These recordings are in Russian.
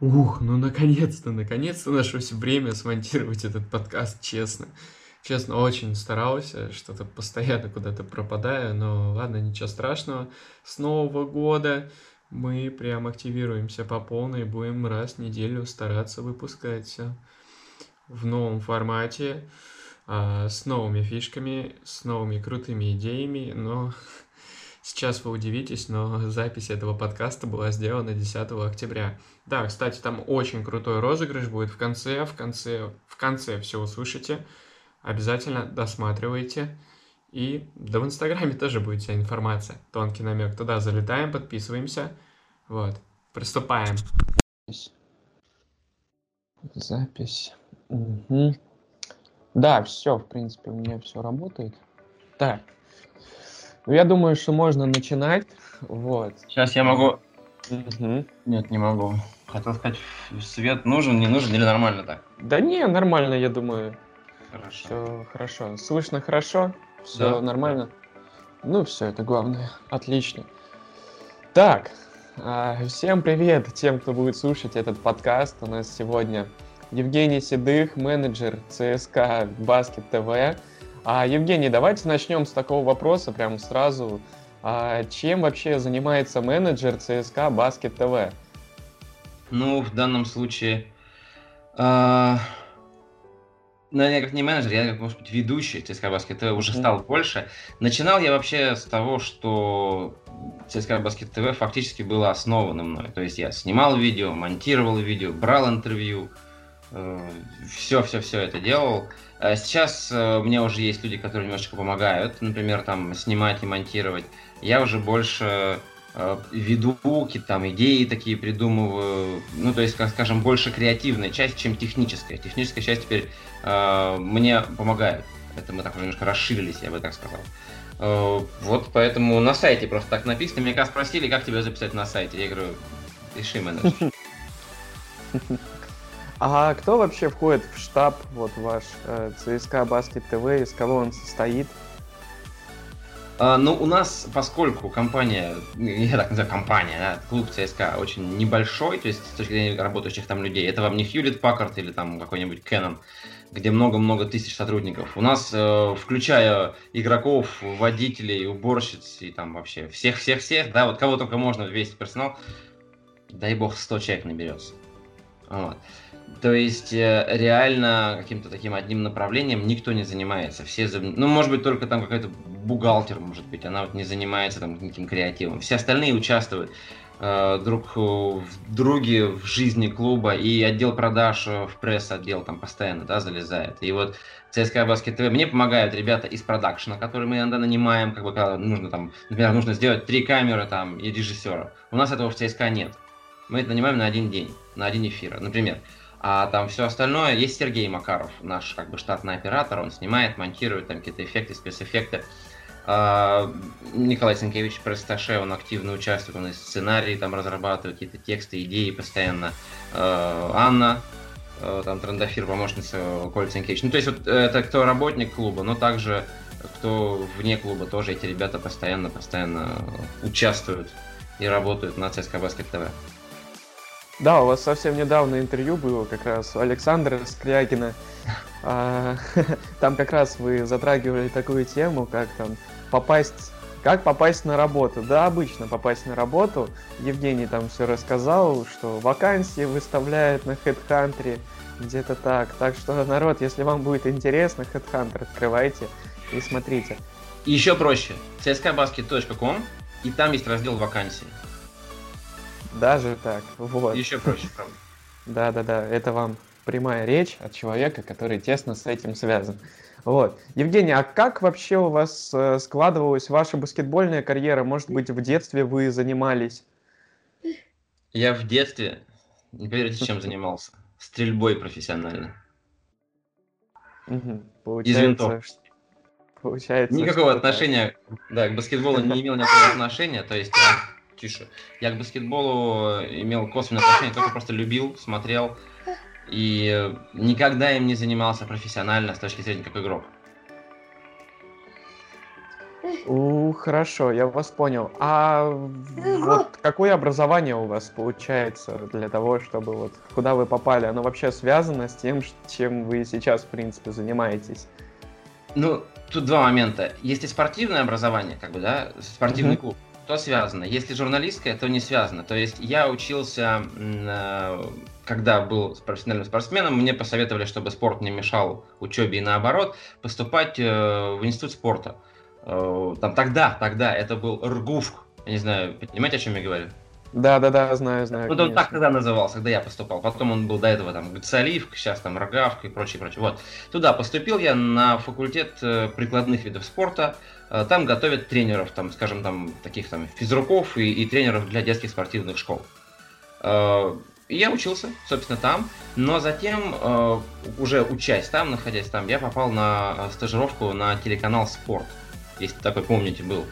Ух, ну наконец-то, наконец-то нашлось время смонтировать этот подкаст, честно. Честно, очень старался, что-то постоянно куда-то пропадаю, но ладно, ничего страшного. С Нового года мы прям активируемся по полной, будем раз в неделю стараться выпускать в новом формате, а, с новыми фишками, с новыми крутыми идеями, но Сейчас вы удивитесь, но запись этого подкаста была сделана 10 октября. Да, кстати, там очень крутой розыгрыш будет в конце, в конце, в конце все услышите. Обязательно досматривайте. И да в Инстаграме тоже будет вся информация. Тонкий намек. Туда залетаем, подписываемся. Вот. Приступаем. Запись. Угу. Да, все, в принципе, у меня все работает. Так, ну, я думаю, что можно начинать. Вот. Сейчас я могу... Угу. Нет, не могу. Хотел сказать, свет нужен, не нужен или нормально так? Да не, нормально, я думаю. Хорошо. Все хорошо. Слышно хорошо? Все да. нормально? Ну, все, это главное. Отлично. Так, а, всем привет тем, кто будет слушать этот подкаст. У нас сегодня Евгений Седых, менеджер ЦСКА Баскет ТВ. А, Евгений, давайте начнем с такого вопроса прямо сразу. А чем вообще занимается менеджер ЦСКА Баскет ТВ? Ну, в данном случае, э, ну, я как не менеджер, я, может быть, ведущий ЦСКА Баскет ТВ уже стал больше. Начинал я вообще с того, что ЦСКА Баскет ТВ фактически было основано мной. То есть я снимал видео, монтировал видео, брал интервью, все-все-все э, это делал. Э, сейчас э, у меня уже есть люди, которые немножечко помогают, например, там снимать и монтировать. Я уже больше э, веду какие-то там идеи такие придумываю, ну то есть, как скажем, больше креативная часть, чем техническая. Техническая часть теперь э, мне помогает. Это мы так уже немножко расширились, я бы так сказал. Вот поэтому на сайте просто так написано. Меня как спросили, как тебя записать на сайте. Я говорю, пиши менеджер. А кто вообще входит в штаб, вот ваш э, ЦСКА Баскет ТВ, из кого он состоит? А, ну, у нас, поскольку компания, я так называю компания, да, клуб ЦСКА очень небольшой, то есть с точки зрения работающих там людей, это вам не Хьюлит Паккарт или там какой-нибудь Canon, где много-много тысяч сотрудников. У нас, э, включая игроков, водителей, уборщиц и там вообще всех-всех-всех, да, вот кого только можно весь персонал, дай бог 100 человек наберется. Вот. То есть э, реально каким-то таким одним направлением никто не занимается. Все, ну, может быть, только там какой-то бухгалтер, может быть, она вот не занимается там каким креативом. Все остальные участвуют э, друг в друге в жизни клуба, и отдел продаж э, в пресс-отдел там постоянно, да, залезает. И вот ЦСКА Баскет ТВ, мне помогают ребята из продакшена, которые мы иногда нанимаем, как бы, когда нужно там, например, нужно сделать три камеры там и режиссера. У нас этого в ЦСКА нет. Мы это нанимаем на один день, на один эфир. Например, а там все остальное, есть Сергей Макаров, наш как бы штатный оператор, он снимает, монтирует там какие-то эффекты, спецэффекты. А, Николай Сенкевич Престаше, он активно участвует, он и сценарии там разрабатывает, какие-то тексты, идеи постоянно. А, Анна, а, там Трендафир, помощница Коля Сенкевич. Ну, то есть вот это кто работник клуба, но также кто вне клуба, тоже эти ребята постоянно-постоянно участвуют и работают на ЦСКА Баскет ТВ. Да, у вас совсем недавно интервью было как раз у Александра Скрягина. А, там как раз вы затрагивали такую тему, как там попасть как попасть на работу? Да, обычно попасть на работу. Евгений там все рассказал, что вакансии выставляют на HeadHunter, где-то так. Так что, народ, если вам будет интересно, HeadHunter открывайте и смотрите. еще проще. cskbasket.com и там есть раздел вакансий. Даже так, вот. Еще проще, правда. Да-да-да, это вам прямая речь от человека, который тесно с этим связан. Вот. Евгений, а как вообще у вас э, складывалась ваша баскетбольная карьера? Может быть, в детстве вы занимались? Я в детстве, не поверите, чем занимался. Стрельбой профессионально. Угу. Получается, Из винтов. Получается, Никакого отношения, да, к баскетболу не имел никакого отношения, то есть я тише. Я к баскетболу имел косвенное отношение, только просто любил, смотрел и никогда им не занимался профессионально с точки зрения как игрок. У, хорошо, я вас понял. А вот какое образование у вас получается для того, чтобы вот куда вы попали? Оно вообще связано с тем, чем вы сейчас, в принципе, занимаетесь? Ну, тут два момента. Если спортивное образование, как бы, да, спортивный клуб, то связано. Если журналистское, то не связано. То есть я учился, э, когда был профессиональным спортсменом, мне посоветовали, чтобы спорт не мешал учебе и наоборот, поступать э, в институт спорта. Э, там тогда, тогда это был РГУФ. Я не знаю, понимаете, о чем я говорю? Да, да, да, знаю, знаю. Ну, он так тогда назывался, когда я поступал. Потом он был до этого там Гацаливка, сейчас там Рогавка и прочее, прочее. Вот. Туда поступил я на факультет э, прикладных видов спорта. Э, там готовят тренеров, там, скажем, там, таких там физруков и, и тренеров для детских спортивных школ. И я учился, собственно, там, но затем, уже учась там, находясь там, я попал на стажировку на телеканал «Спорт» если такой, помните, был.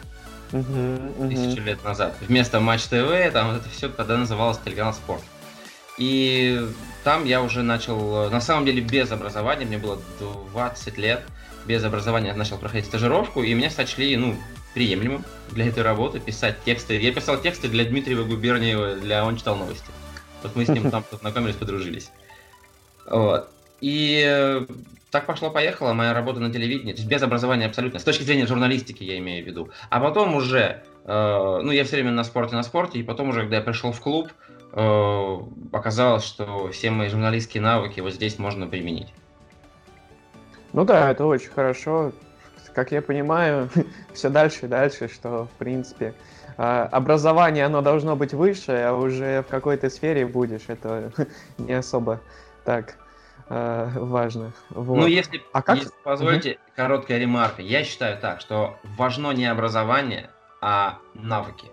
Uh-huh, Тысячу лет назад. Вместо Матч ТВ, там вот это все тогда называлось телеканал Спорт. И там я уже начал, на самом деле без образования, мне было 20 лет, без образования начал проходить стажировку, и меня сочли, ну, приемлемым для этой работы писать тексты. Я писал тексты для Дмитриева Губерниева, для «Он читал новости». Вот мы с ним там познакомились, подружились. Вот. И так пошло-поехало, моя работа на телевидении, то есть без образования абсолютно, с точки зрения журналистики я имею в виду. А потом уже, э, ну я все время на спорте, на спорте, и потом уже, когда я пришел в клуб, э, оказалось, что все мои журналистские навыки вот здесь можно применить. Ну да, это очень хорошо. Как я понимаю, все дальше и дальше, что, в принципе, э, образование, оно должно быть выше, а уже в какой-то сфере будешь, это не особо так э, важно. Вот. Ну, если, а как... если позволите, угу. короткая ремарка. Я считаю так, что важно не образование, а навыки.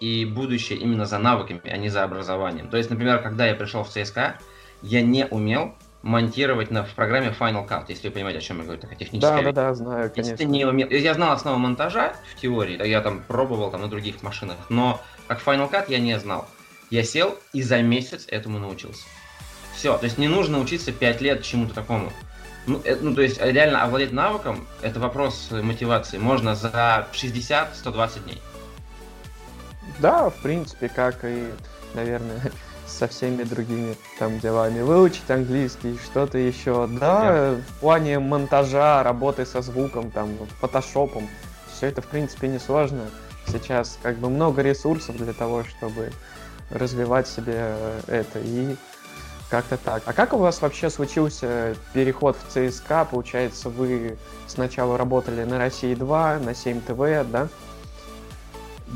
И будущее именно за навыками, а не за образованием. То есть, например, когда я пришел в ЦСКА, я не умел монтировать на, в программе Final Cut, если вы понимаете, о чем я говорю, такая техническая Да, да, да, знаю, конечно. Если не умел... Я знал основу монтажа в теории, я там пробовал там на других машинах, но как Final Cut я не знал. Я сел и за месяц этому научился. Все, то есть не нужно учиться 5 лет чему-то такому. Ну, это, ну, то есть реально овладеть навыком, это вопрос мотивации, можно за 60-120 дней. Да, в принципе, как и, наверное, со всеми другими там делами. Выучить английский, что-то еще. Да, yeah. в плане монтажа, работы со звуком, там, фотошопом, все это, в принципе, не сложно. Сейчас как бы много ресурсов для того, чтобы развивать себе это. И как-то так. А как у вас вообще случился переход в ЦСКА? Получается, вы сначала работали на России 2, на 7 ТВ, да?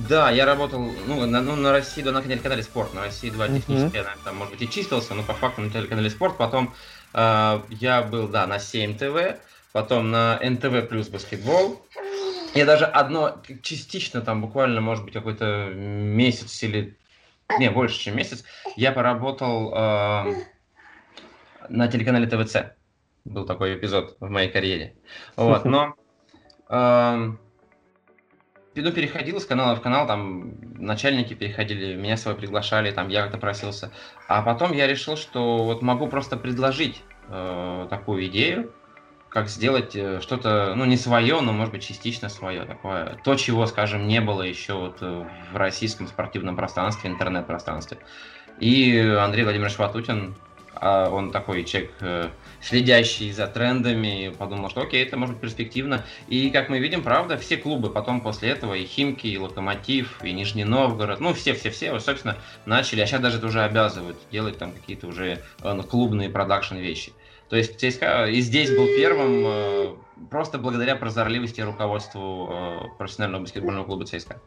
Да, я работал, ну, на, ну, на России 2 на телеканале Спорт, на России 2 технически, uh-huh. там, может быть, и чистился, но по факту на телеканале Спорт. Потом э, я был, да, на 7 ТВ, потом на НТВ плюс баскетбол. Я даже одно, частично там буквально, может быть, какой-то месяц или не, больше, чем месяц, я поработал э, на телеканале ТВЦ. Был такой эпизод в моей карьере. Вот, но э, ну, переходил с канала в канал, там начальники переходили, меня с собой приглашали, там я как-то просился. А потом я решил, что вот могу просто предложить э, такую идею, как сделать э, что-то, ну, не свое, но, может быть, частично свое такое. То, чего, скажем, не было еще вот э, в российском спортивном пространстве, интернет-пространстве. И Андрей Владимирович Ватутин, а, он такой человек, э, следящий за трендами, подумал, что окей, это может быть перспективно. И, как мы видим, правда, все клубы потом после этого, и Химки, и Локомотив, и Нижний Новгород, ну, все-все-все, вот, собственно, начали, а сейчас даже это уже обязывают делать там какие-то уже клубные продакшн вещи. То есть ЦСКА и здесь был первым э, просто благодаря прозорливости руководству э, профессионального баскетбольного клуба ЦСКА.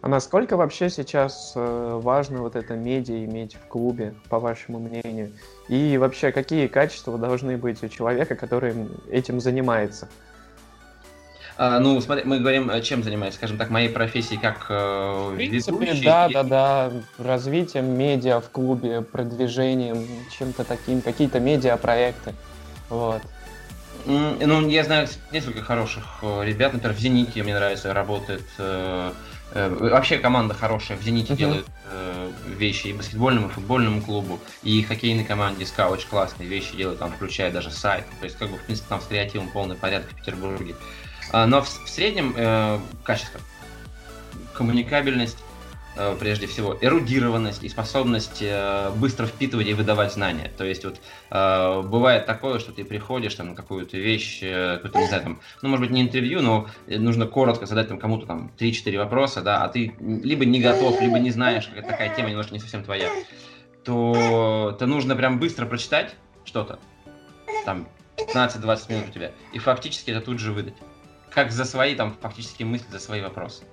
А насколько вообще сейчас э, важно вот это медиа иметь в клубе, по вашему мнению? И вообще, какие качества должны быть у человека, который этим занимается? А, ну, смотри, мы говорим, э, чем занимаюсь, скажем так, моей профессией как э, в принципе, ведущий. Да, да, да, развитием медиа в клубе, продвижением, чем-то таким, какие-то медиа-проекты, вот. Ну, я знаю несколько хороших э, ребят, например, в «Зените» мне нравится, работает, э, э, вообще команда хорошая, в «Зените» uh-huh. делает э, вещи и баскетбольному, и футбольному клубу, и хоккейной команде СКА очень классные вещи делают, там, включая даже сайт, то есть, как бы, в принципе, там с креативом полный порядок в Петербурге. А, но в, в среднем э, качество, коммуникабельность, Э, прежде всего, эрудированность и способность э, быстро впитывать и выдавать знания. То есть вот э, бывает такое, что ты приходишь там на какую-то вещь, какую-то, не знаю, там, ну, может быть, не интервью, но нужно коротко задать там кому-то там 3-4 вопроса, да, а ты либо не готов, либо не знаешь, какая такая тема немножко не совсем твоя, то, то нужно прям быстро прочитать что-то, там, 15-20 минут у тебя, и фактически это тут же выдать. Как за свои, там, фактически мысли, за свои вопросы.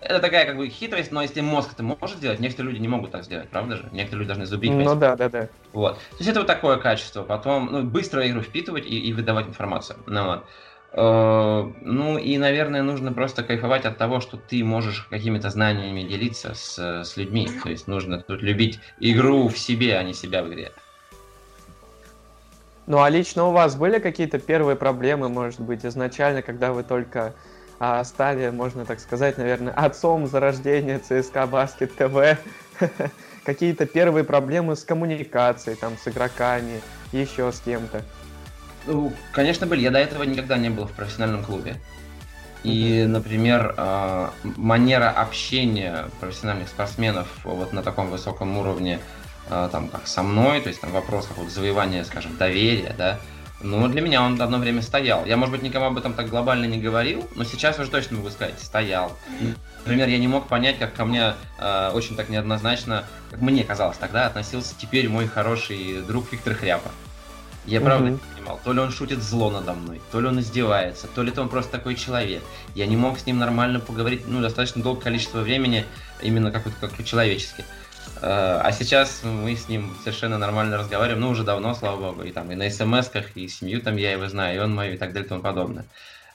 Это такая как бы хитрость, но если мозг это может сделать, некоторые люди не могут так сделать, правда же? Некоторые люди должны зубить. Ну да, да, да. Вот. То есть это вот такое качество. Потом ну, быстро игру впитывать и, и выдавать информацию. Ну, вот. Э, ну и, наверное, нужно просто кайфовать от того, что ты можешь какими-то знаниями делиться с, с людьми. То есть нужно тут любить игру в себе, а не себя в игре. Ну а лично у вас были какие-то первые проблемы, может быть, изначально, когда вы только а стали, можно так сказать, наверное, отцом зарождения ЦСКА Баскет ТВ. Какие-то первые проблемы с коммуникацией, там, с игроками, еще с кем-то. Ну, конечно, были. Я до этого никогда не был в профессиональном клубе. И, например, а, манера общения профессиональных спортсменов вот на таком высоком уровне, там, как со мной, то есть там в вопросах вот завоевания, скажем, доверия, да, ну, для меня он одно время стоял. Я, может быть, никому об этом так глобально не говорил, но сейчас уже точно могу сказать, стоял. Например, я не мог понять, как ко мне э, очень так неоднозначно, как мне казалось тогда, относился теперь мой хороший друг Виктор Хряпа. Я правда не понимал, то ли он шутит зло надо мной, то ли он издевается, то ли это он просто такой человек. Я не мог с ним нормально поговорить, ну, достаточно долгое количество времени, именно как, как по-человечески. Э, а сейчас мы с ним совершенно нормально разговариваем, ну, уже давно, слава богу, и там и на смс-ках, и семью там я его знаю, и он мою, и так далее, и тому подобное.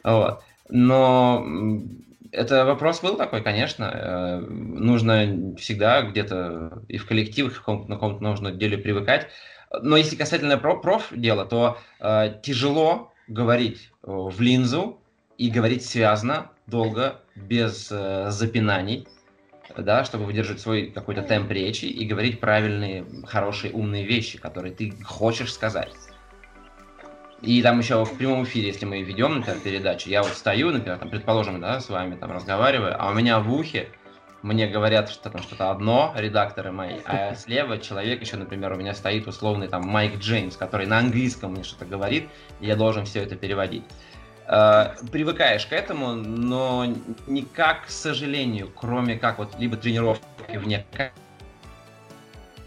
Вот. Но это вопрос был такой, конечно. Э, нужно всегда где-то и в коллективах, на каком-то нужном деле привыкать. Но если касательно проф дела, то э, тяжело говорить в линзу и говорить связно, долго, без э, запинаний да, чтобы выдерживать свой какой-то темп речи и говорить правильные, хорошие, умные вещи, которые ты хочешь сказать. И там еще в прямом эфире, если мы ведем, например, передачу, я вот стою, например, там, предположим, да, с вами там разговариваю, а у меня в ухе мне говорят что там что-то одно, редакторы мои, а слева человек еще, например, у меня стоит условный там Майк Джеймс, который на английском мне что-то говорит, и я должен все это переводить. Э, привыкаешь к этому, но никак, к сожалению, кроме как вот либо тренировки вне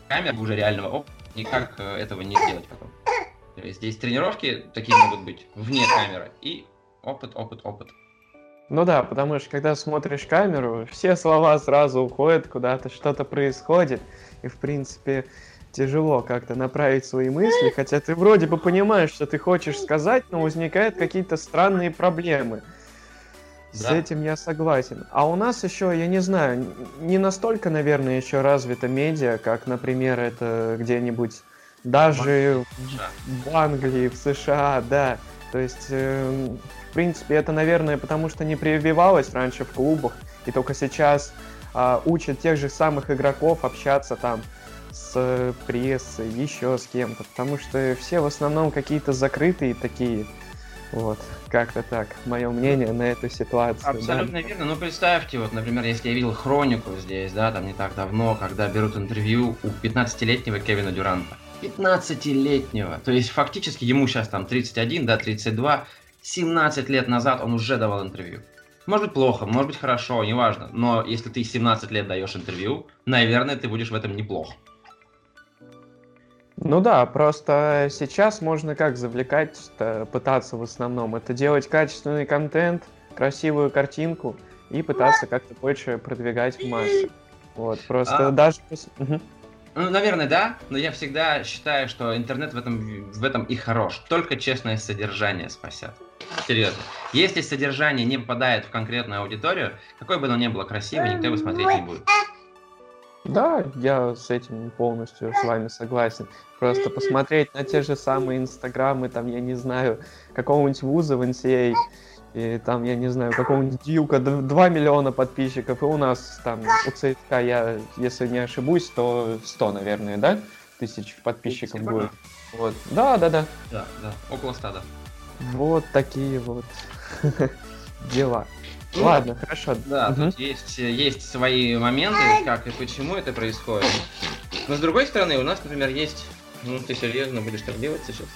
камеры, уже реального опыта, никак э, этого не сделать потом. Здесь тренировки такие могут быть вне камеры и опыт, опыт, опыт. Ну да, потому что когда смотришь камеру, все слова сразу уходят куда-то, что-то происходит. И в принципе, тяжело как-то направить свои мысли, хотя ты вроде бы понимаешь, что ты хочешь сказать, но возникают какие-то странные проблемы. С да. этим я согласен. А у нас еще, я не знаю, не настолько, наверное, еще развита медиа, как, например, это где-нибудь даже в, в Англии, в США, да. То есть, э, в принципе, это, наверное, потому что не прививалось раньше в клубах, и только сейчас э, учат тех же самых игроков общаться там с прессой, еще с кем-то, потому что все в основном какие-то закрытые такие. Вот, как-то так, мое мнение на эту ситуацию. Абсолютно да. верно. Ну, представьте, вот, например, если я видел хронику здесь, да, там не так давно, когда берут интервью у 15-летнего Кевина Дюранта. 15-летнего. То есть, фактически, ему сейчас там 31, да, 32. 17 лет назад он уже давал интервью. Может быть плохо, может быть хорошо, неважно. Но если ты 17 лет даешь интервью, наверное, ты будешь в этом неплохо. Ну да, просто сейчас можно как завлекать, пытаться в основном. Это делать качественный контент, красивую картинку и пытаться как-то больше продвигать в массы. Вот, просто а... даже... Ну, наверное, да, но я всегда считаю, что интернет в этом, в этом и хорош. Только честное содержание спасет. Серьезно. Если содержание не попадает в конкретную аудиторию, какое бы оно ни было красивое, никто его смотреть не будет. Да, я с этим полностью с вами согласен. Просто посмотреть на те же самые инстаграмы, там, я не знаю, какого-нибудь вуза в NCA, и там, я не знаю, какого-нибудь Дьюка 2 миллиона подписчиков, и у нас там у ЦСКА, я, если не ошибусь, то 100, наверное, да, тысяч подписчиков будет. Вот. Да, да, да. Да, да, около 100, да. Вот такие вот. дела. Ладно, хорошо. Да, угу. тут есть, есть свои моменты, как и почему это происходит. Но с другой стороны, у нас, например, есть... Ну, ты серьезно будешь так делать сейчас?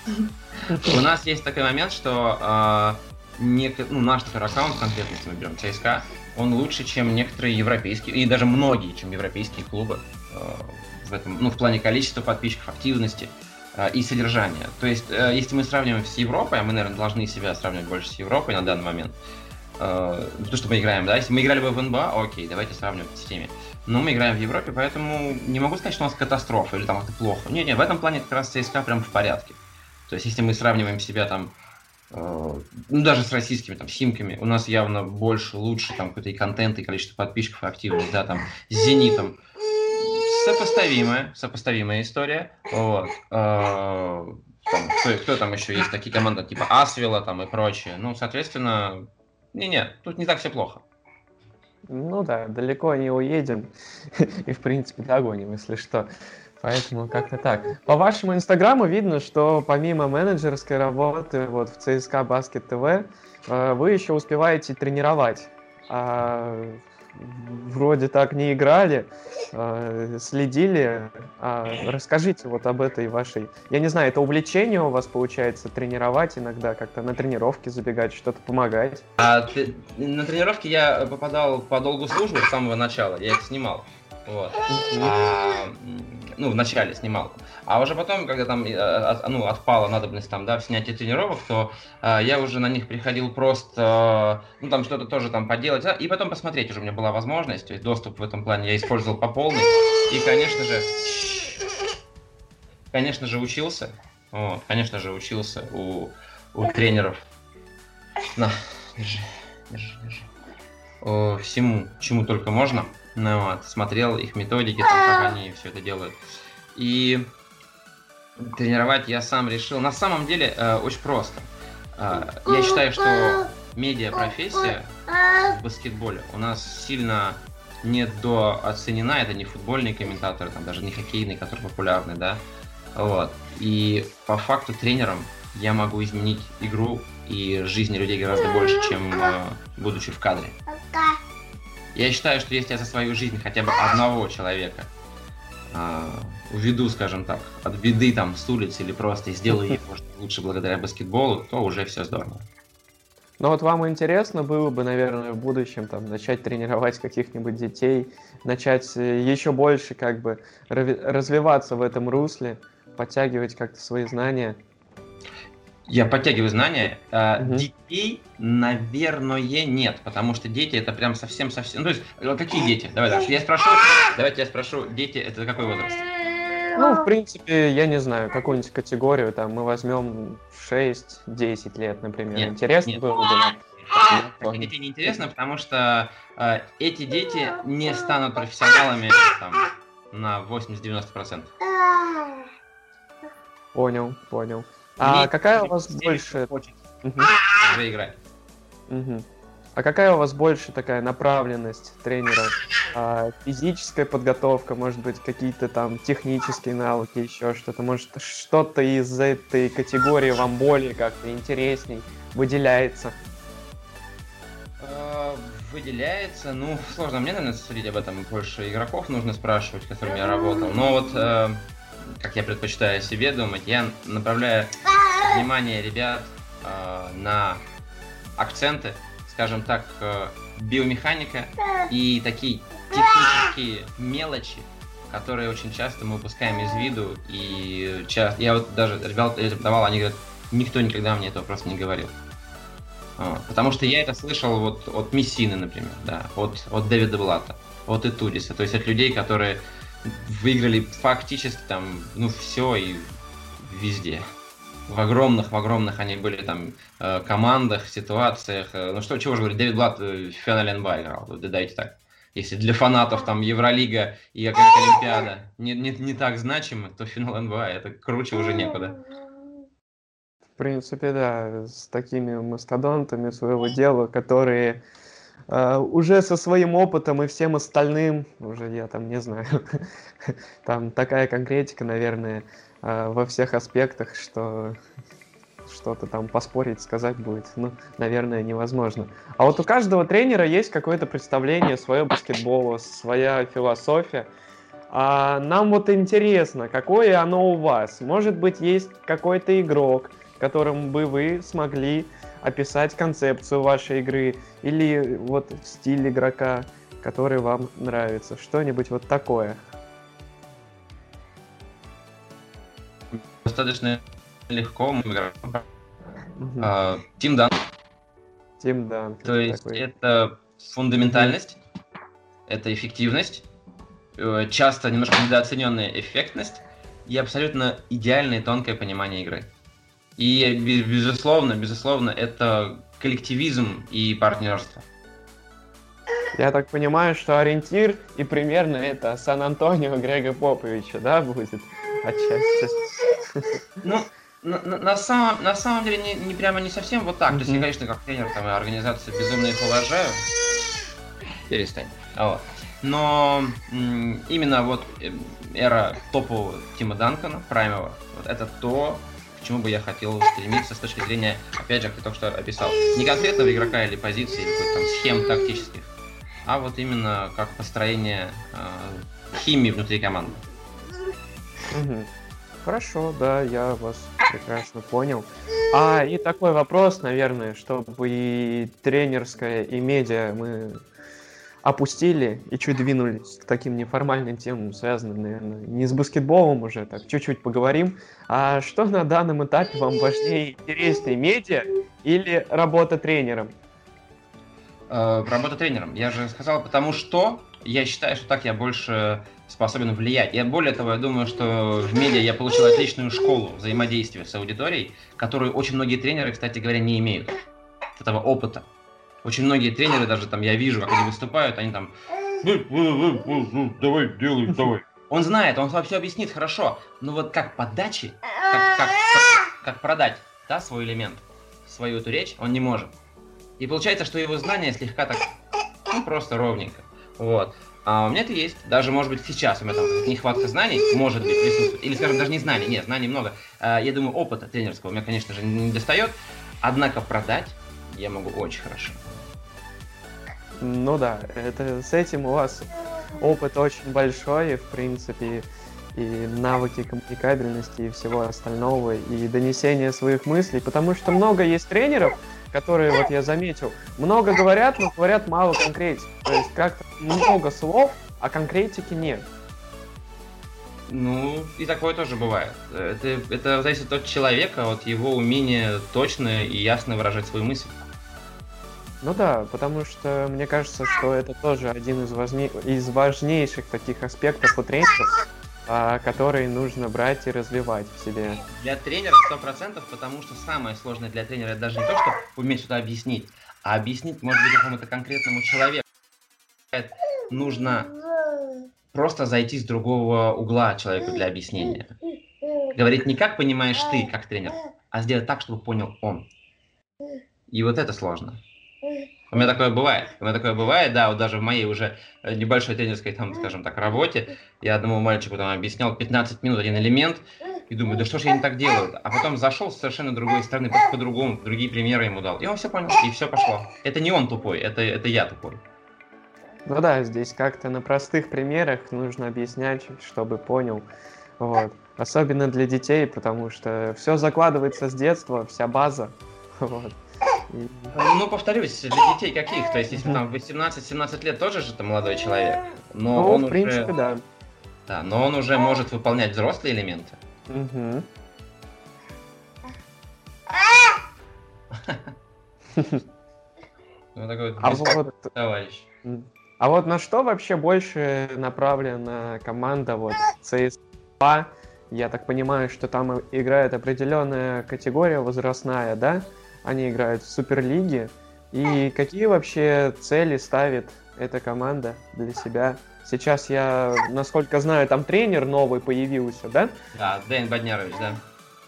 У нас есть такой момент, что э, не, ну, наш аккаунт конкретно, если мы берем ЦСКА, он лучше, чем некоторые европейские, и даже многие, чем европейские клубы э, в этом, ну, в плане количества подписчиков, активности э, и содержания. То есть, э, если мы сравниваем с Европой, а мы, наверное, должны себя сравнивать больше с Европой на данный момент, э, то, что мы играем, да, если мы играли бы в НБА, окей, давайте сравнивать с теми. Но мы играем в Европе, поэтому не могу сказать, что у нас катастрофа или там это плохо. Не, не, в этом плане как раз ЦСКА прям в порядке. То есть, если мы сравниваем себя там Э, ну, даже с российскими там симками, у нас явно больше, лучше там какой-то и контент, и количество подписчиков, активность, да, там, с Зенитом. Сопоставимая, сопоставимая история. Вот. Э, там, кто, кто там еще есть? Такие команды типа Асвела там и прочее. Ну, соответственно, не-не, тут не так все плохо. Ну да, далеко не уедем. и, в принципе, догоним, если что. Поэтому как-то так. По вашему инстаграму видно, что помимо менеджерской работы вот в ЦСКА Баскет ТВ, э, вы еще успеваете тренировать. А вроде так не играли, э, следили. А расскажите вот об этой вашей... Я не знаю, это увлечение у вас получается тренировать иногда, как-то на тренировки забегать, что-то помогать? А, ты, на тренировки я попадал по долгу службы с самого начала, я их снимал. Вот. А, ну, в начале снимал. А уже потом, когда там от, ну, отпала надобность там, да, в снятии тренировок, то э, я уже на них приходил просто, э, ну, там что-то тоже там поделать, да, и потом посмотреть уже у меня была возможность, то есть доступ в этом плане я использовал по полной. И, конечно же, конечно же, учился, вот, конечно же, учился у, у тренеров. На, держи, держи, держи. О, всему, чему только можно. Ну, вот, смотрел их методики, там, как они все это делают. И тренировать я сам решил. На самом деле э, очень просто. Э, я считаю, что медиа-профессия в баскетболе у нас сильно недооценена. Это не футбольные комментаторы, там, даже не хоккейные, которые популярны, да. Вот. И по факту тренером я могу изменить игру и жизни людей гораздо больше, чем э, будучи в кадре. Я считаю, что если я за свою жизнь хотя бы одного человека э, уведу, скажем так, от беды там с улицы или просто сделаю его лучше благодаря баскетболу, то уже все здорово. Ну вот вам интересно было бы, наверное, в будущем там начать тренировать каких-нибудь детей, начать э, еще больше как бы развиваться в этом русле, подтягивать как-то свои знания. Я подтягиваю знания. Угу. Детей, наверное, нет, потому что дети это прям совсем-совсем... Ну, то есть, э, какие дети? Давай дальше. Я спрошу, давайте я спрошу, дети это какой возраст? Ну, в принципе, я не знаю, какую-нибудь категорию, там, мы возьмем 6-10 лет, например. Нет, Интересно нет. было бы? Нет, дети не интересно, потому что э, эти дети не станут профессионалами там, на 80-90%. Понял, понял. А какая у вас больше... Угу. играть. А какая у вас больше такая направленность тренера? А, физическая подготовка, может быть, какие-то там технические навыки, еще что-то? Может, что-то из этой категории вам более как-то интересней выделяется? А, выделяется, ну, сложно мне, наверное, судить об этом. Больше игроков нужно спрашивать, с которыми я работал. Но вот э, как я предпочитаю себе думать, я направляю внимание ребят э, на акценты, скажем так, э, биомеханика и такие технические мелочи, которые очень часто мы упускаем из виду. И часто, я вот даже ребят давал, они говорят, никто никогда мне этого просто не говорил. Вот. Потому что я это слышал вот от Мессины, например, да, от, от Дэвида Блата, от Итудиса, то есть от людей, которые выиграли фактически там, ну, все и везде. В огромных, в огромных они были там э, командах, ситуациях. Э, ну что, чего же говорить, Дэвид Блат в финале НБА играл, да дайте так. Если для фанатов там Евролига и Олимпиада не, не, не так значимы, то финал НБА это круче уже некуда. В принципе, да, с такими мастодонтами своего дела, которые уже со своим опытом и всем остальным, уже я там не знаю, там такая конкретика, наверное, uh, во всех аспектах, что что-то там поспорить, сказать будет, ну, наверное, невозможно. А вот у каждого тренера есть какое-то представление, свое баскетбола, своя философия. А нам вот интересно, какое оно у вас? Может быть, есть какой-то игрок, которым бы вы смогли описать концепцию вашей игры или вот стиль игрока, который вам нравится, что-нибудь вот такое. Достаточно легко мы играем. Тим Дан. Тим Дан. То есть такой. это фундаментальность, это эффективность, э, часто немножко недооцененная эффектность и абсолютно идеальное тонкое понимание игры. И, безусловно, безусловно, это коллективизм и партнерство. Я так понимаю, что ориентир и примерно это Сан-Антонио Грега Поповича, да, будет? Отчасти. Ну, на, на, самом, на самом деле не, не прямо не совсем вот так. Mm-hmm. То есть я, конечно, как тренер там, и организации безумно их уважаю. Перестань. Вот. Но именно вот э, эра топового Тима Данкона, праймового, вот это то, к чему бы я хотел стремиться с точки зрения, опять же, как ты только что описал, не конкретного игрока или позиции, или какой-то там схем тактических, а вот именно как построение э, химии внутри команды. Хорошо, да, я вас прекрасно понял. А и такой вопрос, наверное, чтобы и тренерская, и медиа мы опустили и чуть двинулись к таким неформальным темам, связанным, наверное, не с баскетболом уже, так чуть-чуть поговорим. А что на данном этапе вам важнее, интереснее, медиа или работа тренером? Э, работа тренером. Я же сказал, потому что я считаю, что так я больше способен влиять. И более того, я думаю, что в медиа я получил отличную школу взаимодействия с аудиторией, которую очень многие тренеры, кстати говоря, не имеют этого опыта. Очень многие тренеры, даже там я вижу, как они выступают, они там давай, делай, давай. Он знает, он все объяснит хорошо, но вот как подачи, как, как, как продать да, свой элемент, свою эту речь, он не может. И получается, что его знания слегка так, ну, просто ровненько. Вот. А у меня это есть. Даже, может быть, сейчас у меня там нехватка знаний, может быть, присутствует. Или, скажем, даже не знаний. Нет, знаний много. А, я думаю, опыта тренерского у меня, конечно же, не достает. Однако продать я могу очень хорошо. Ну да, это с этим у вас опыт очень большой, в принципе, и навыки коммуникабельности и всего остального, и донесения своих мыслей, потому что много есть тренеров, которые, вот я заметил, много говорят, но говорят мало конкретики. То есть как-то много слов, а конкретики нет. Ну, и такое тоже бывает. Это, это зависит от человека, от его умения точно и ясно выражать свою мысль. Ну да, потому что мне кажется, что это тоже один из, важней, из важнейших таких аспектов у тренеров, а, которые нужно брать и развивать в себе. Для тренера сто процентов, потому что самое сложное для тренера это даже не то, что уметь что-то объяснить, а объяснить, может быть, какому-то конкретному человеку. Нужно просто зайти с другого угла человеку для объяснения. Говорить не как понимаешь ты, как тренер, а сделать так, чтобы понял он. И вот это сложно. У меня такое бывает. У меня такое бывает, да, вот даже в моей уже небольшой тренерской, там, скажем так, работе, я одному мальчику там объяснял 15 минут один элемент, и думаю, да что ж я не так делаю? А потом зашел с совершенно другой стороны, просто по-другому, другие примеры ему дал. И он все понял, и все пошло. Это не он тупой, это, это я тупой. Ну да, здесь как-то на простых примерах нужно объяснять, чтобы понял. Вот. Особенно для детей, потому что все закладывается с детства, вся база. Вот. Ну, повторюсь, для детей каких? То есть, если там 18-17 лет тоже же это молодой человек. Но ну, он в принципе, уже... да. Да, но он уже может выполнять взрослые элементы. Угу. Ну, такой а вот, товарищ. А вот на что вообще больше направлена команда вот CS2? Я так понимаю, что там играет определенная категория возрастная, да? Они играют в Суперлиге. И какие вообще цели ставит эта команда для себя? Сейчас я, насколько знаю, там тренер новый появился, да? Да, Дэн Боднярович, да.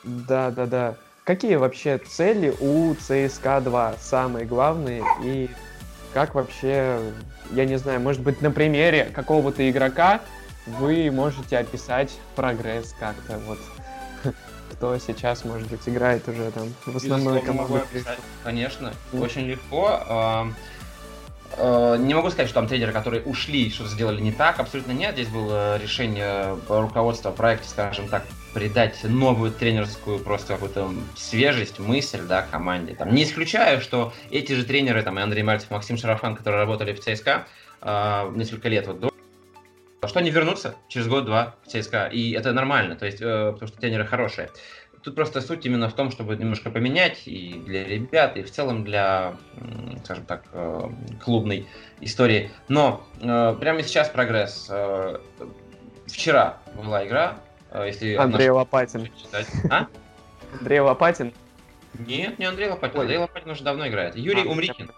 Да, да, да. Какие вообще цели у ЦСКА 2 самые главные и как вообще, я не знаю, может быть на примере какого-то игрока вы можете описать прогресс как-то вот кто сейчас, может быть, играет уже там в основной команде. Конечно, mm. очень легко. А, не могу сказать, что там тренеры, которые ушли, что сделали не так, абсолютно нет. Здесь было решение руководства проекта, скажем так, придать новую тренерскую просто какую-то свежесть, мысль, да, команде. Там, не исключаю, что эти же тренеры, там, и Андрей Мальцев, Максим Шарафан, которые работали в ЦСКА э, несколько лет вот до что они вернутся через год-два в ЦСКА, и это нормально, то есть, э, потому что тренеры хорошие. Тут просто суть именно в том, чтобы немножко поменять и для ребят, и в целом для, скажем так, э, клубной истории. Но э, прямо сейчас прогресс. Э, вчера была игра, если... Андрей наш... Лопатин. Читать. А? Андрей Лопатин? Нет, не Андрей Лопатин. Андрей Лопатин уже давно играет. Юрий а, Умрикин.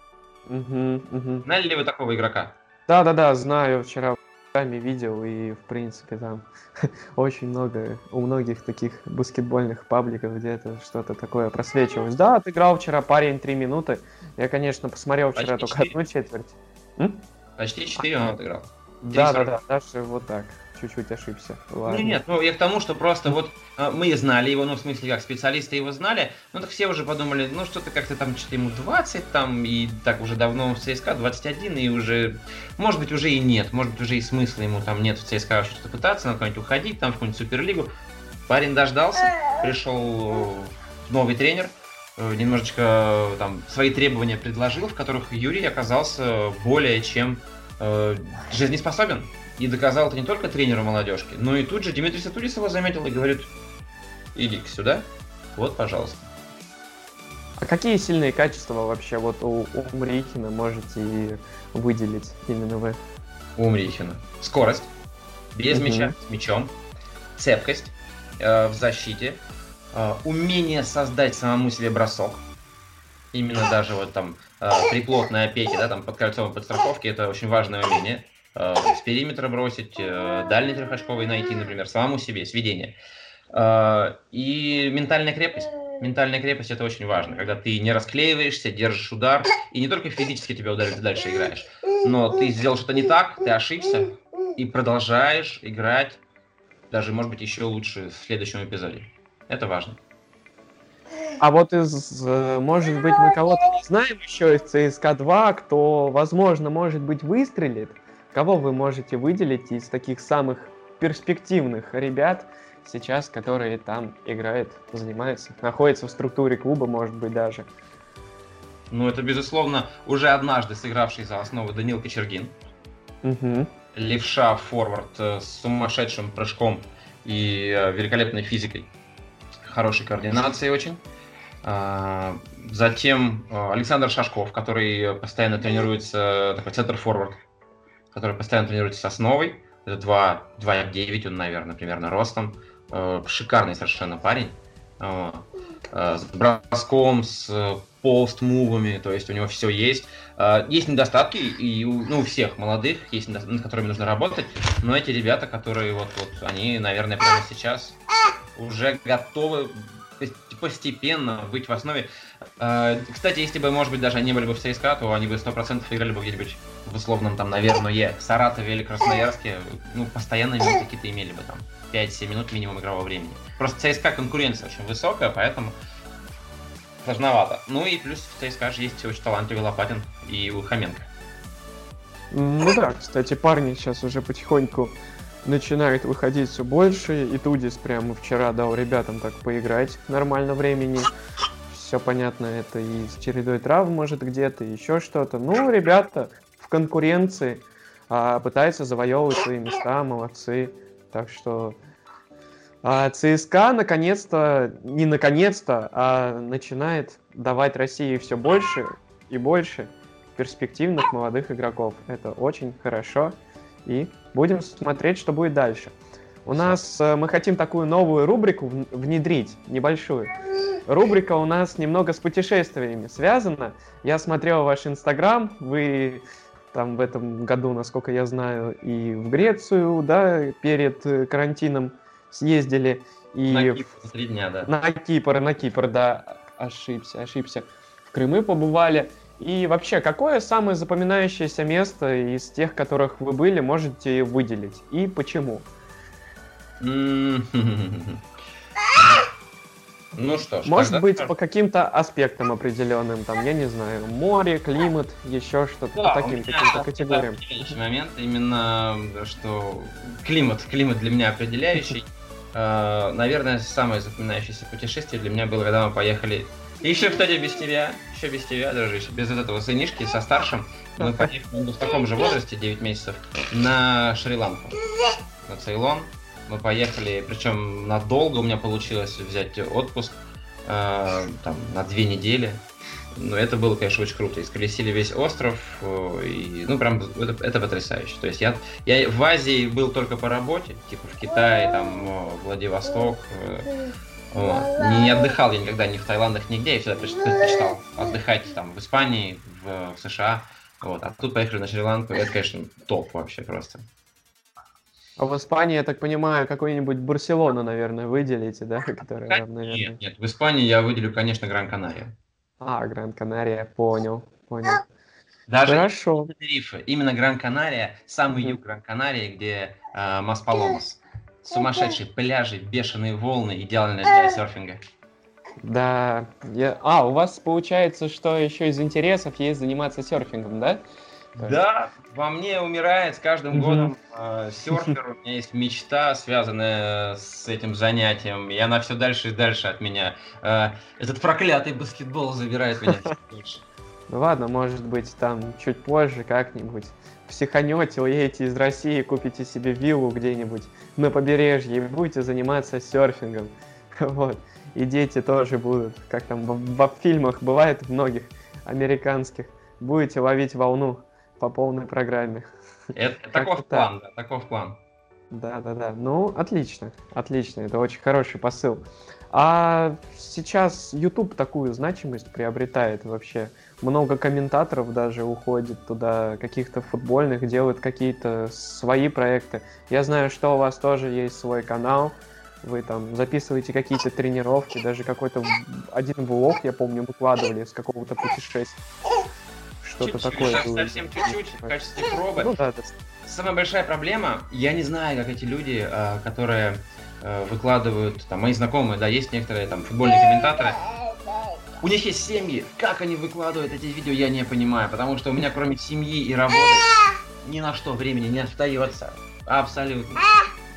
Угу, угу. Знали ли вы такого игрока? Да-да-да, знаю. Вчера сами видел, и, в принципе, там очень много, у многих таких баскетбольных пабликов где-то что-то такое просвечивалось. Да, отыграл вчера парень 3 минуты. Я, конечно, посмотрел вчера Почти только 4. одну четверть. М? Почти 4 он отыграл. Да, да, да, даже вот так чуть-чуть ошибся. Ладно. Нет, нет, ну я к тому, что просто вот э, мы знали его, ну в смысле как специалисты его знали, ну так все уже подумали, ну что-то как-то там что-то ему 20 там, и так уже давно в ЦСКА 21, и уже, может быть уже и нет, может быть уже и смысла ему там нет в ЦСКА что-то пытаться, на куда-нибудь уходить, там в какую-нибудь суперлигу. Парень дождался, пришел новый тренер, э, немножечко там свои требования предложил, в которых Юрий оказался более чем э, жизнеспособен. И доказал это не только тренеру молодежки, но и тут же Дмитрий Сатурис его заметил и говорит, иди сюда, вот, пожалуйста. А какие сильные качества вообще вот у, у Мрихина можете выделить именно вы? У Мрихина. Скорость, без угу. мяча, с мячом, цепкость э, в защите, э, умение создать самому себе бросок. Именно даже вот там э, при плотной опеке, да, там под кольцом подстраховки, это очень важное умение. Э, с периметра бросить, э, дальний трехочковый найти, например, самому себе, сведение. Э, и ментальная крепость. Ментальная крепость это очень важно, когда ты не расклеиваешься, держишь удар, и не только физически тебя ударит, ты дальше играешь, но ты сделал что-то не так, ты ошибся, и продолжаешь играть, даже, может быть, еще лучше в следующем эпизоде. Это важно. А вот из, может быть, мы кого-то не знаем еще из ЦСКА 2, кто, возможно, может быть, выстрелит – Кого вы можете выделить из таких самых перспективных ребят сейчас, которые там играют, занимаются, находятся в структуре клуба, может быть, даже? Ну, это, безусловно, уже однажды сыгравший за основу Данил Кочергин. Угу. Левша, форвард э, с сумасшедшим прыжком и э, великолепной физикой. Хорошей координацией очень. А, затем э, Александр Шашков, который постоянно тренируется, такой центр-форвард который постоянно тренируется с основой. Это 2,9 он, наверное, примерно ростом. Э, шикарный совершенно парень. Э, с броском, с пост-мувами, то есть у него все есть. Э, есть недостатки, и у, ну, у всех молодых есть над которыми нужно работать, но эти ребята, которые вот, вот они, наверное, прямо сейчас уже готовы постепенно быть в основе. Кстати, если бы, может быть, даже они были бы в ЦСКА, то они бы 100% играли бы где-нибудь в условном там, наверное, Саратове или Красноярске, ну, постоянно минуты какие-то имели бы там. 5-7 минут минимум игрового времени. Просто ЦСКА конкуренция очень высокая, поэтому сложновато. Ну и плюс в ЦСКА же есть очень талантливый Лопатин и Хоменко. Ну да, кстати, парни сейчас уже потихоньку начинают выходить все больше. И Тудис прямо вчера дал ребятам так поиграть нормально времени. Все понятно, это и с чередой трав может где-то, еще что-то. Ну, ребята в конкуренции, а, пытаются завоевывать свои места, молодцы. Так что а, ЦСКА наконец-то, не наконец-то, а начинает давать России все больше и больше перспективных молодых игроков. Это очень хорошо. И будем смотреть, что будет дальше. У нас э, мы хотим такую новую рубрику внедрить, небольшую. Рубрика у нас немного с путешествиями связана. Я смотрел ваш инстаграм, вы там в этом году, насколько я знаю, и в Грецию, да, перед э, карантином съездили. И на Кипр, три дня, да. На Кипр, на Кипр, да, ошибся, ошибся. В Крымы побывали. И вообще, какое самое запоминающееся место из тех, которых вы были, можете выделить? И почему? Ну что ж, Может быть, по каким-то аспектам определенным, там, я не знаю, море, климат, еще что-то, да, по таким каким-то категориям. момент именно, что климат, климат для меня определяющий. Э, наверное, самое запоминающееся путешествие для меня было, когда мы поехали еще, кстати, без тебя, еще без тебя, дружище, без вот этого сынишки со старшим, мы поехали в таком же возрасте, 9 месяцев, на Шри-Ланку, на Цейлон. Мы поехали, причем надолго у меня получилось взять отпуск, э, там, на две недели. Но это было, конечно, очень круто. Исколесили весь остров, э, и, ну, прям, это, это потрясающе. То есть я, я в Азии был только по работе, типа в Китае, там, Владивосток, э, вот. Не отдыхал я никогда ни в Таиландах, нигде, я всегда предпочитал отдыхать там в Испании, в, в США. Вот. А тут поехали на Шри-Ланку, это, конечно, топ вообще просто. А в Испании, я так понимаю, какую-нибудь Барселону, наверное, выделите, да? Которая да, наверное... Нет, нет, в Испании я выделю, конечно, Гран-Канария. А, Гран-Канария, понял, понял. Даже Хорошо. Рифы, именно Гран-Канария, самый юг Гран-Канарии, где э, Мас-Паломас. Сумасшедшие пляжи, бешеные волны, идеально для серфинга. Да. Я... А, у вас получается, что еще из интересов есть заниматься серфингом, да? Да, во мне умирает с каждым годом э, серфер. У меня есть мечта, связанная с этим занятием, и она все дальше и дальше от меня. Э, этот проклятый баскетбол забирает меня все дальше. Ну ладно, может быть, там чуть позже как-нибудь психанете, уедете из России, купите себе виллу где-нибудь на побережье и будете заниматься серфингом. Вот. И дети тоже будут, как там в, в фильмах бывает, многих американских, будете ловить волну по полной программе. Это таков план, да, таков план. Да, да, да. Ну, отлично, отлично. Это очень хороший посыл. А сейчас YouTube такую значимость приобретает вообще. Много комментаторов даже уходит туда, каких-то футбольных, делают какие-то свои проекты. Я знаю, что у вас тоже есть свой канал. Вы там записываете какие-то тренировки, даже какой-то один влог, я помню, выкладывали с какого-то путешествия. Что-то такое. Совсем чуть-чуть в качестве пробы. Ну, да, да. Самая большая проблема, я не знаю, как эти люди, а, которые Э, выкладывают, там, мои знакомые, да, есть некоторые там футбольные комментаторы, у них есть семьи, как они выкладывают эти видео, я не понимаю, потому что у меня кроме семьи и работы ни на что времени не остается, абсолютно.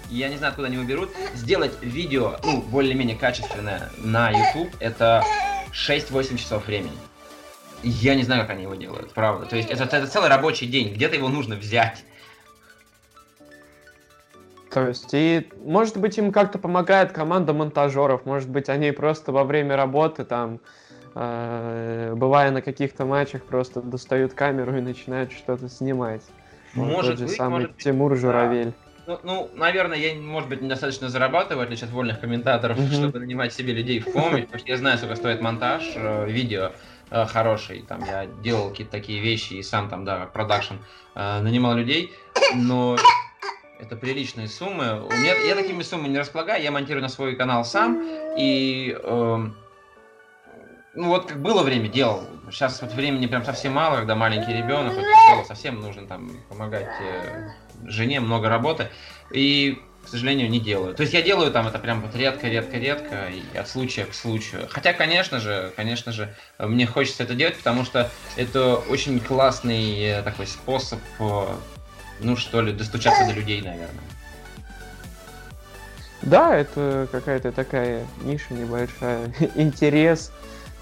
Я не знаю, откуда они его берут. Сделать видео, ну, более-менее качественное на YouTube, это 6-8 часов времени. Я не знаю, как они его делают, правда. То есть это, это целый рабочий день, где-то его нужно взять. То есть, и может быть им как-то помогает команда монтажеров, может быть они просто во время работы там, э, бывая на каких-то матчах, просто достают камеру и начинают что-то снимать. Может тот же быть, самый может Тимур быть, Журавель. Ну, ну, наверное, я, может быть, недостаточно зарабатываю, в отличие от вольных комментаторов, mm-hmm. чтобы нанимать себе людей в помощь, потому что я знаю, сколько стоит монтаж э, видео э, хороший, там, я делал какие-то такие вещи и сам там, да, продакшн, э, нанимал людей, но это приличные суммы. У меня, я такими суммами не располагаю, я монтирую на свой канал сам. И э, ну вот как было время, делал. Сейчас вот времени прям совсем мало, когда маленький ребенок, вот совсем нужно там помогать э, жене, много работы. И, к сожалению, не делаю. То есть я делаю там это прям вот редко-редко-редко от случая к случаю. Хотя, конечно же, конечно же, мне хочется это делать, потому что это очень классный э, такой способ э, ну что ли, достучаться до людей, наверное. Да, это какая-то такая ниша небольшая, интерес,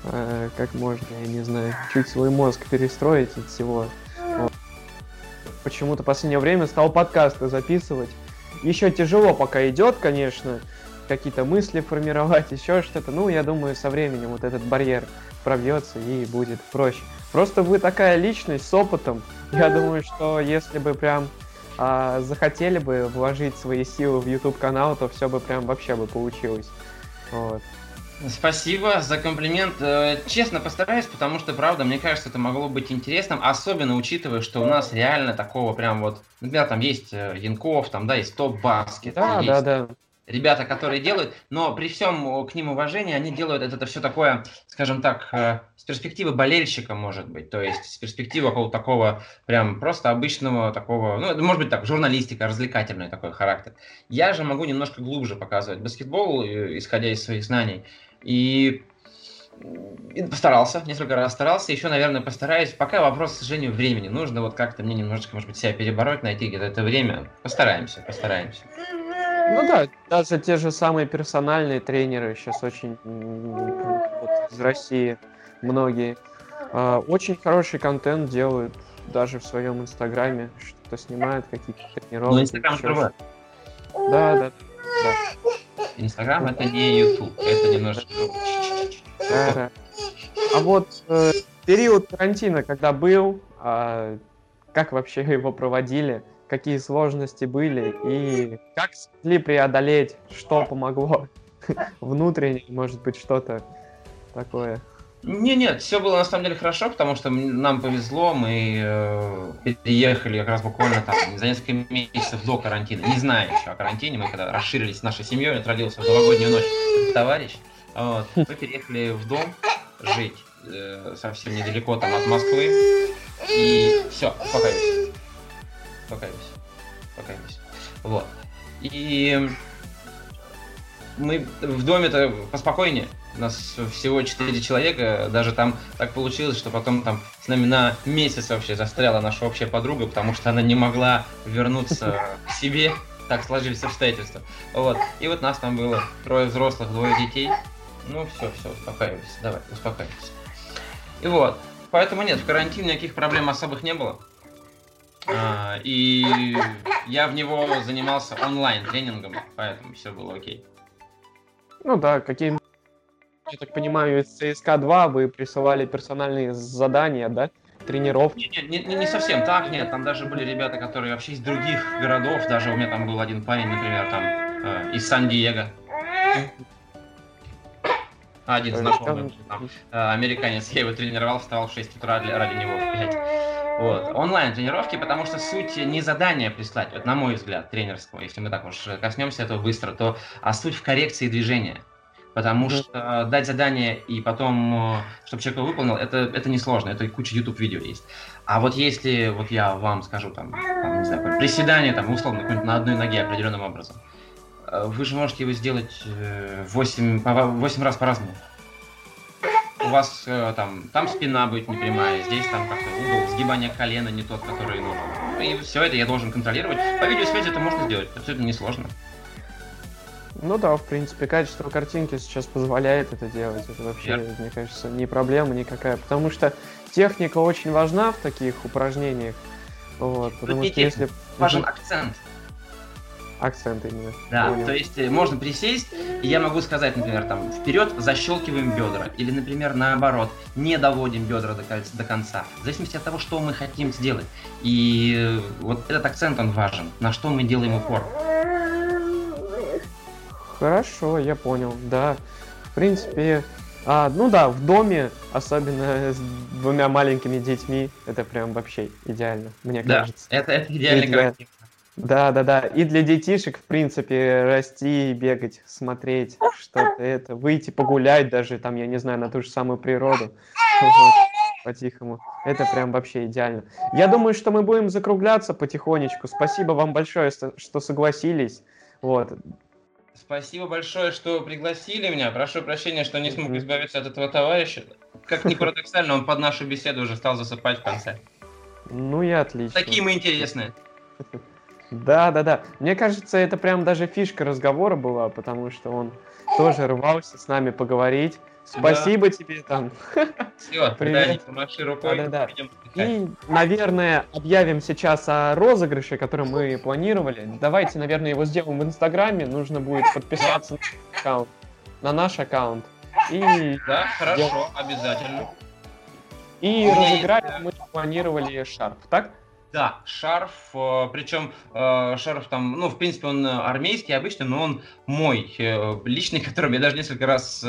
э, как можно, я не знаю, чуть свой мозг перестроить от всего. Почему-то в последнее время стал подкасты записывать. Еще тяжело пока идет, конечно, какие-то мысли формировать, еще что-то. Ну, я думаю, со временем вот этот барьер пробьется и будет проще. Просто вы такая личность с опытом. Я думаю, что если бы прям а, захотели бы вложить свои силы в YouTube канал, то все бы прям вообще бы получилось. Вот. Спасибо за комплимент. Э, честно постараюсь, потому что, правда, мне кажется, это могло быть интересным, особенно учитывая, что у нас реально такого прям вот, например, там есть э, Янков, там, да, есть Топ Баскет. Да, да, да ребята, которые делают, но при всем к ним уважении, они делают это, это все такое, скажем так, э, с перспективы болельщика, может быть, то есть с перспективы какого-то такого прям просто обычного такого, ну, может быть так, журналистика, развлекательный такой характер. Я же могу немножко глубже показывать баскетбол, э, исходя из своих знаний. И постарался, несколько раз старался, еще, наверное, постараюсь. Пока вопрос, к сожалению, времени. Нужно вот как-то мне немножечко, может быть, себя перебороть, найти где-то это время. Постараемся, постараемся. Ну да, даже те же самые персональные тренеры сейчас очень вот, из России многие а, очень хороший контент делают даже в своем инстаграме, что-то снимают, какие-то тренировки. Ну, инстаграм. Да, да, да. Инстаграм это не YouTube, это немножко. А вот э, период карантина, когда был, э, как вообще его проводили? какие сложности были и как смогли преодолеть, что помогло внутренне, может быть, что-то такое. Не, нет, все было на самом деле хорошо, потому что нам повезло, мы э, переехали как раз буквально там за несколько месяцев до карантина, не зная еще о карантине, мы когда расширились с нашей семьей, это родился в новогоднюю ночь товарищ, вот, мы переехали в дом жить э, совсем недалеко там от Москвы, и все, успокаивайся покаемся. Покаемся. Вот. И мы в доме-то поспокойнее. У нас всего 4 человека, даже там так получилось, что потом там с нами на месяц вообще застряла наша общая подруга, потому что она не могла вернуться к себе, так сложились обстоятельства. Вот. И вот нас там было трое взрослых, двое детей. Ну все, все, успокаивайся, давай, успокаивайся. И вот. Поэтому нет, в карантине никаких проблем особых не было. А, и я в него занимался онлайн-тренингом, поэтому все было окей. Ну да, какие я так понимаю, из ЦСКА 2 вы присылали персональные задания, да? Тренировки? Не, не, не, не совсем так, нет. Там даже были ребята, которые вообще из других городов. Даже у меня там был один парень, например, там э, из Сан-Диего. Один знакомый, там, э, американец. Я его тренировал, встал в 6 утра для, ради него в 5. Вот. Онлайн-тренировки, потому что суть не задания прислать, вот на мой взгляд, тренерского, если мы так уж коснемся этого быстро, то а суть в коррекции движения. Потому mm-hmm. что дать задание и потом, чтобы человек его выполнил, это, это несложно, это куча YouTube-видео есть. А вот если вот я вам скажу, там, там не знаю, приседание, там, условно, на одной ноге определенным образом, э, вы же можете его сделать 8, 8 раз по-разному у вас э, там, там спина будет непрямая, здесь там как-то угол сгибания колена не тот, который нужен. И все это я должен контролировать. По видеосвязи это можно сделать, абсолютно несложно. Ну да, в принципе, качество картинки сейчас позволяет это делать. Это вообще, yeah. мне кажется, не проблема никакая. Потому что техника очень важна в таких упражнениях. Вот, потому Тут что если... Важен акцент. Акцент именно. Да, Понял. то есть э, можно присесть, и я могу сказать, например, там, вперед защелкиваем бедра, или, например, наоборот, не доводим бедра до, до конца, в зависимости от того, что мы хотим сделать. И э, вот этот акцент, он важен, на что мы делаем упор. Хорошо, я понял, да. В принципе, а, ну да, в доме, особенно с двумя маленькими детьми, это прям вообще идеально, мне да, кажется. Это, это идеальный для... картинка. Да, да, да. И для детишек, в принципе, расти, бегать, смотреть что-то это, выйти погулять даже, там, я не знаю, на ту же самую природу. По-тихому. Это прям вообще идеально. Я думаю, что мы будем закругляться потихонечку. Спасибо вам большое, что согласились. Вот. Спасибо большое, что пригласили меня. Прошу прощения, что не смог избавиться от этого товарища. Как ни парадоксально, он под нашу беседу уже стал засыпать в конце. Ну и отлично. Такие мы интересные. Да, да, да. Мне кажется, это прям даже фишка разговора была, потому что он тоже рвался с нами поговорить. Спасибо да. тебе там. Все, привет. помаши рукой. Да, да, да. И, наверное, объявим сейчас о розыгрыше, который мы планировали. Давайте, наверное, его сделаем в Инстаграме. Нужно будет подписаться на аккаунт. На наш аккаунт. И да, хорошо, сделаем. обязательно. И разыграть мы планировали шарф, так? Да, шарф, э, причем э, шарф там, ну, в принципе, он армейский обычно, но он мой, э, личный, которым я даже несколько раз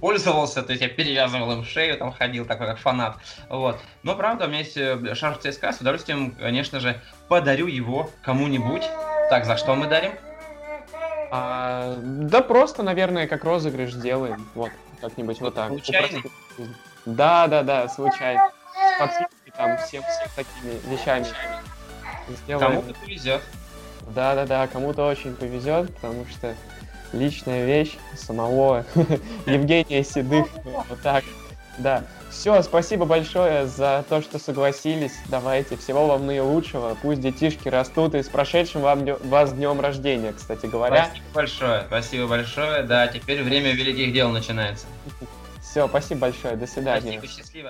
пользовался, то есть я перевязывал им шею, там ходил такой, как фанат, вот. Но, правда, у меня есть шарф ЦСКА, с удовольствием, конечно же, подарю его кому-нибудь. Так, за что мы дарим? А, да просто, наверное, как розыгрыш сделаем, вот, как-нибудь вот так. Случайный? Да, да, да, случайно. Там всем, всем такими вещами сделаем. Кому-то повезет. Да-да-да, кому-то очень повезет, потому что личная вещь самого Евгения Седых. Вот так. Да. Все, спасибо большое за то, что согласились. Давайте, всего вам наилучшего. Пусть детишки растут. И с прошедшим вам, вас днем рождения, кстати говоря. Спасибо большое, спасибо большое. Да, теперь время великих дел начинается. Все, спасибо большое. До свидания. Спасибо, счастливо.